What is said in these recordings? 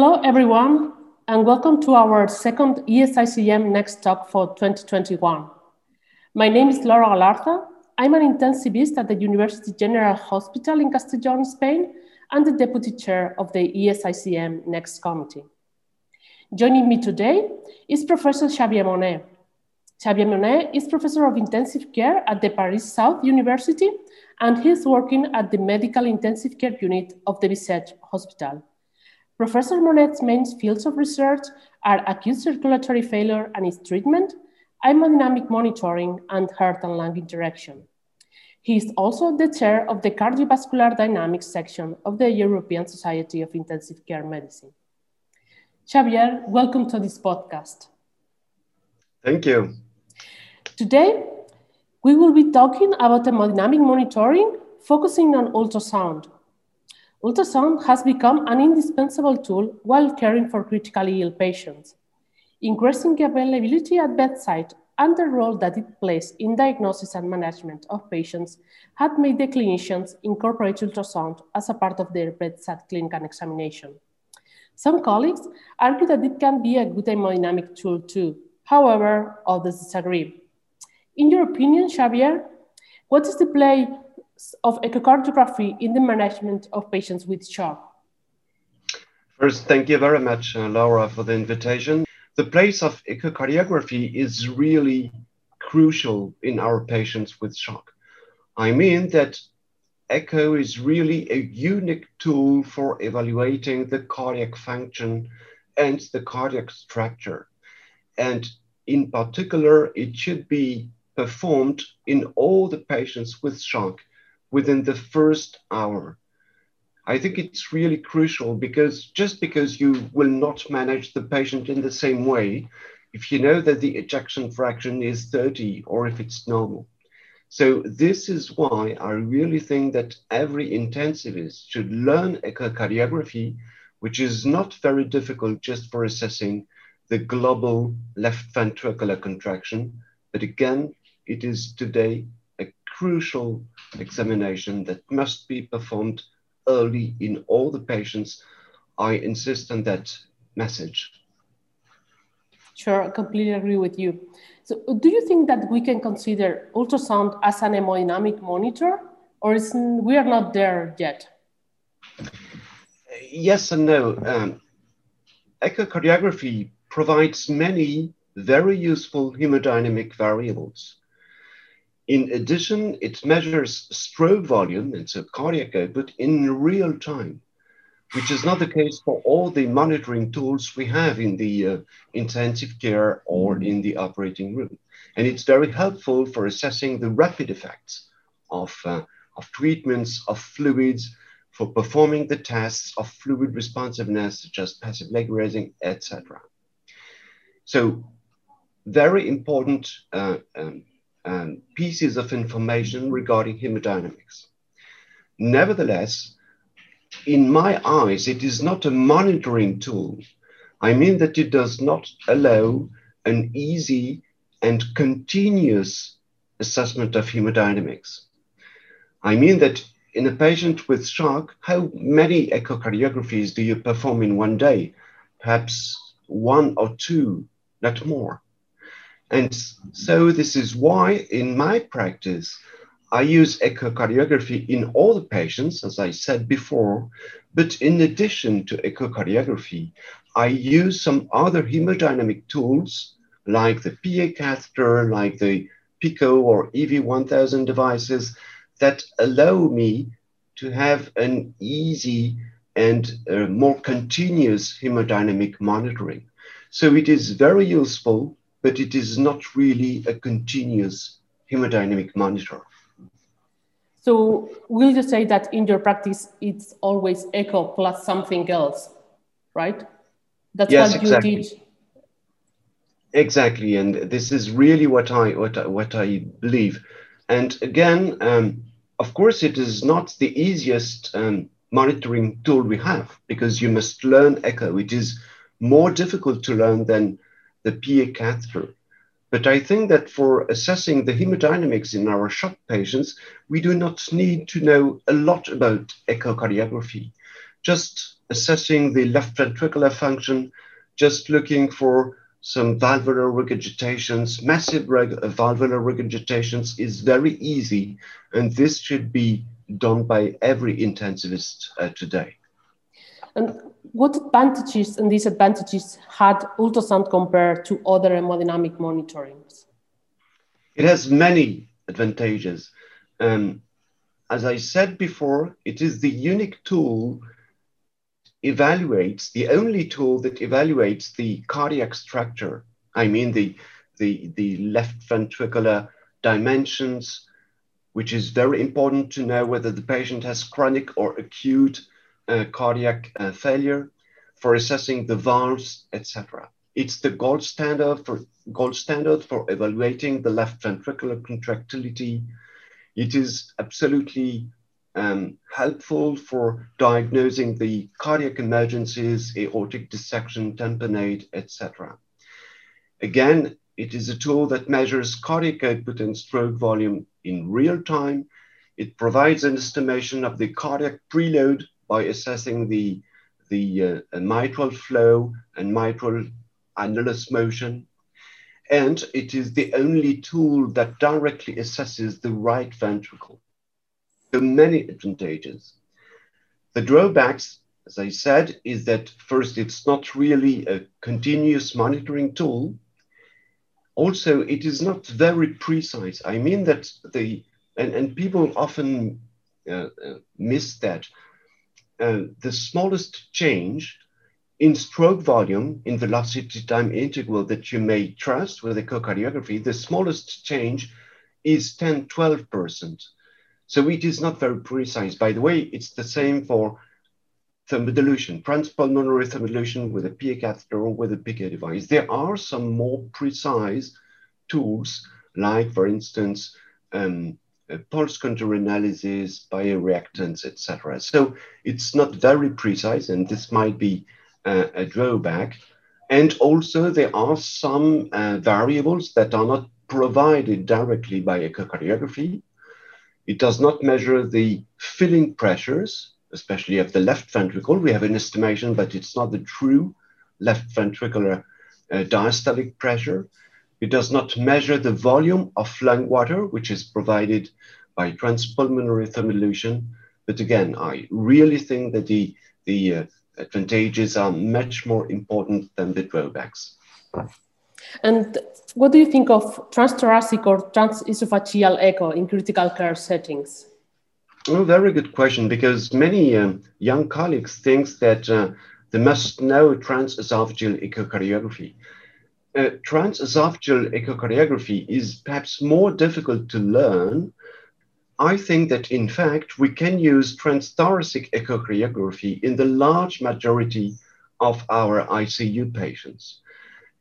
Hello, everyone, and welcome to our second ESICM Next Talk for 2021. My name is Laura Galarza. I'm an intensivist at the University General Hospital in Castellón, Spain, and the deputy chair of the ESICM Next Committee. Joining me today is Professor Xavier Monnet. Xavier Monnet is professor of intensive care at the Paris South University, and he's working at the medical intensive care unit of the Bicêtre Hospital. Professor Monnet's main fields of research are acute circulatory failure and its treatment, hemodynamic monitoring, and heart and lung interaction. He is also the chair of the cardiovascular dynamics section of the European Society of Intensive Care Medicine. Xavier, welcome to this podcast. Thank you. Today, we will be talking about hemodynamic monitoring, focusing on ultrasound. Ultrasound has become an indispensable tool while caring for critically ill patients. Increasing availability at bedside and the role that it plays in diagnosis and management of patients had made the clinicians incorporate ultrasound as a part of their bedside clinical examination. Some colleagues argue that it can be a good hemodynamic tool too. However, others disagree. In your opinion, Xavier, what is the place of echocardiography in the management of patients with shock? First, thank you very much, uh, Laura, for the invitation. The place of echocardiography is really crucial in our patients with shock. I mean that echo is really a unique tool for evaluating the cardiac function and the cardiac structure. And in particular, it should be performed in all the patients with shock within the first hour. I think it's really crucial because just because you will not manage the patient in the same way, if you know that the ejection fraction is 30 or if it's normal. So this is why I really think that every intensivist should learn echocardiography, which is not very difficult just for assessing the global left ventricular contraction. But again, it is today a crucial examination that must be performed early in all the patients. I insist on that message. Sure, I completely agree with you. So do you think that we can consider ultrasound as an hemodynamic monitor or is we are not there yet? Yes and no. Um, echocardiography provides many very useful hemodynamic variables. In addition, it measures stroke volume and so cardiac output in real time, which is not the case for all the monitoring tools we have in the uh, intensive care or in the operating room. And it's very helpful for assessing the rapid effects of, uh, of treatments, of fluids, for performing the tests of fluid responsiveness, such as passive leg raising, etc. So very important uh, um, um, pieces of information regarding hemodynamics. Nevertheless, in my eyes, it is not a monitoring tool. I mean that it does not allow an easy and continuous assessment of hemodynamics. I mean that in a patient with shock, how many echocardiographies do you perform in one day? Perhaps one or two, not more. And so this is why in my practice, I use echocardiography in all the patients, as I said before, but in addition to echocardiography, I use some other hemodynamic tools like the PA catheter, like the PiCCO or EV1000 devices that allow me to have an easy and uh, more continuous hemodynamic monitoring. So it is very useful but it is not really a continuous hemodynamic monitor. So we'll just say that in your practice, it's always echo plus something else, right? That's yes, what exactly. you teach. Exactly, and this is really what I what I, what I believe. And again, um, of course, it is not the easiest um, monitoring tool we have because you must learn echo. It is more difficult to learn than the PA catheter. But I think that for assessing the hemodynamics in our shock patients, we do not need to know a lot about echocardiography. just assessing the left ventricular function, just looking for some valvular regurgitations, massive reg valvular regurgitations is very easy, and this should be done by every intensivist uh, today. And what advantages and disadvantages had ultrasound compared to other hemodynamic monitorings? It has many advantages. Um, as I said before, it is the unique tool evaluates, the only tool that evaluates the cardiac structure. I mean the, the, the left ventricular dimensions, which is very important to know whether the patient has chronic or acute cardiac uh, failure for assessing the valves, etc. It's the gold standard for gold standard for evaluating the left ventricular contractility. It is absolutely um, helpful for diagnosing the cardiac emergencies, aortic dissection, tamponade, etc. Again, it is a tool that measures cardiac output and stroke volume in real time. It provides an estimation of the cardiac preload by assessing the, the uh, mitral flow and mitral annulus motion. And it is the only tool that directly assesses the right ventricle. So many advantages. The drawbacks, as I said, is that first, it's not really a continuous monitoring tool. Also, it is not very precise. I mean that the, and, and people often uh, uh, miss that uh, the smallest change in stroke volume in velocity time integral that you may trust with echocardiography, the smallest change is 10, 12%. So it is not very precise. By the way, it's the same for thermodilution, transpulmonary thermodilution with a PA catheter or with a PK device. There are some more precise tools, like for instance, um, pulse contour analysis, bioreactance, etc. So it's not very precise, and this might be uh, a drawback. And also, there are some uh, variables that are not provided directly by echocardiography. It does not measure the filling pressures, especially of the left ventricle. We have an estimation, but it's not the true left ventricular uh, diastolic pressure. It does not measure the volume of lung water, which is provided by transpulmonary thermodilution. But again, I really think that the, the uh, advantages are much more important than the drawbacks. And what do you think of transthoracic or transesophageal echo in critical care settings? Well, very good question because many um, young colleagues think that uh, they must know transesophageal echocardiography uh, transesophageal echocardiography is perhaps more difficult to learn, I think that in fact we can use transthoracic echocardiography in the large majority of our ICU patients.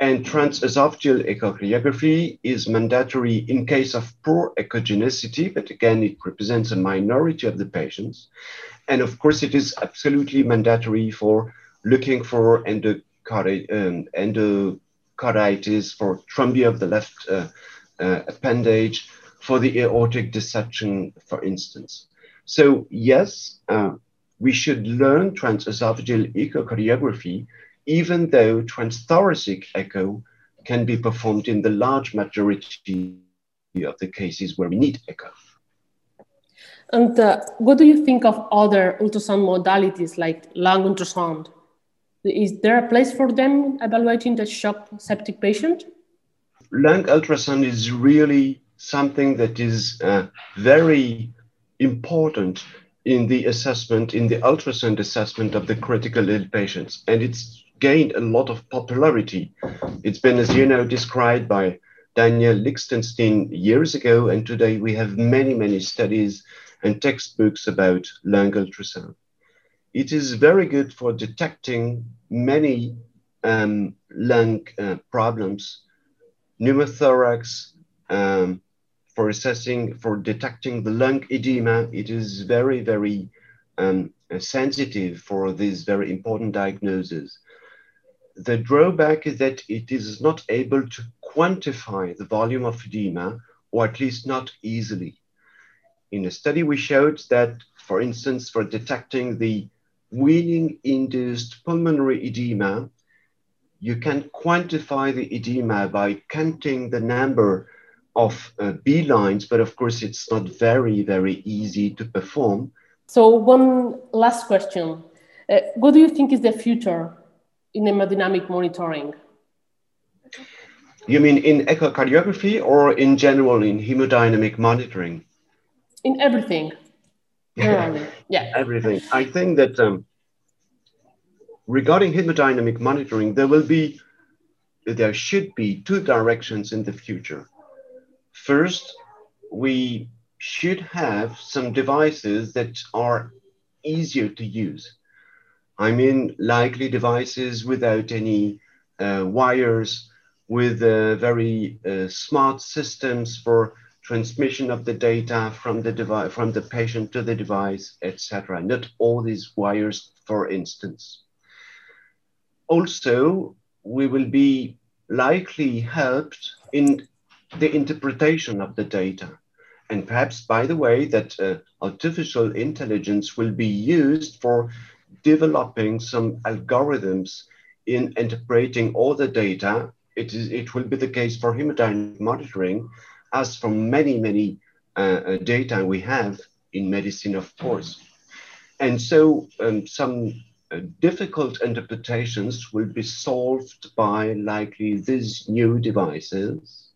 And transesophageal echocardiography is mandatory in case of poor echogenicity, but again, it represents a minority of the patients. And of course, it is absolutely mandatory for looking for um, endo carditis, for thrombia of the left uh, uh, appendage, for the aortic dissection, for instance. So yes, uh, we should learn transesophageal echocardiography, even though transthoracic echo can be performed in the large majority of the cases where we need echo. And uh, what do you think of other ultrasound modalities like lung ultrasound? Is there a place for them evaluating the shock septic patient? Lung ultrasound is really something that is uh, very important in the assessment, in the ultrasound assessment of the critical ill patients. And it's gained a lot of popularity. It's been, as you know, described by Daniel Lichtenstein years ago. And today we have many, many studies and textbooks about lung ultrasound it is very good for detecting many um, lung uh, problems, pneumothorax, um, for assessing, for detecting the lung edema. It is very, very um, sensitive for these very important diagnoses. The drawback is that it is not able to quantify the volume of edema, or at least not easily. In a study, we showed that, for instance, for detecting the weaning induced pulmonary edema, you can quantify the edema by counting the number of uh, B lines, but of course it's not very, very easy to perform. So one last question. Uh, what do you think is the future in hemodynamic monitoring? You mean in echocardiography or in general in hemodynamic monitoring? In everything. Yeah. Everything. I think that um, regarding hemodynamic monitoring, there will be, there should be two directions in the future. First, we should have some devices that are easier to use. I mean, likely devices without any uh, wires, with uh, very uh, smart systems for transmission of the data from the device, from the patient to the device, etc. Not all these wires, for instance. Also, we will be likely helped in the interpretation of the data. And perhaps, by the way, that uh, artificial intelligence will be used for developing some algorithms in interpreting all the data. It, is, it will be the case for hemodynamic monitoring, as from many, many uh, uh, data we have in medicine, of course. And so um, some uh, difficult interpretations will be solved by likely these new devices.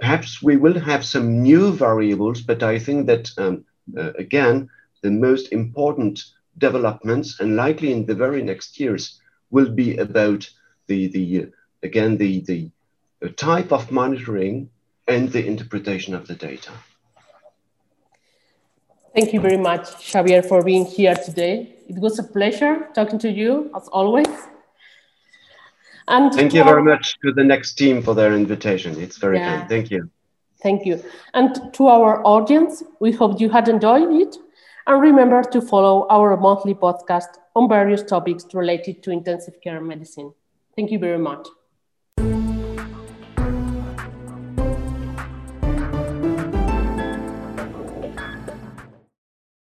Perhaps we will have some new variables, but I think that, um, uh, again, the most important developments and likely in the very next years will be about the, the again, the, the type of monitoring and the interpretation of the data. Thank you very much, Xavier, for being here today. It was a pleasure talking to you, as always. And thank you very much to the next team for their invitation. It's very yeah. kind. Thank you. Thank you. And to our audience, we hope you had enjoyed it. And remember to follow our monthly podcast on various topics related to intensive care medicine. Thank you very much.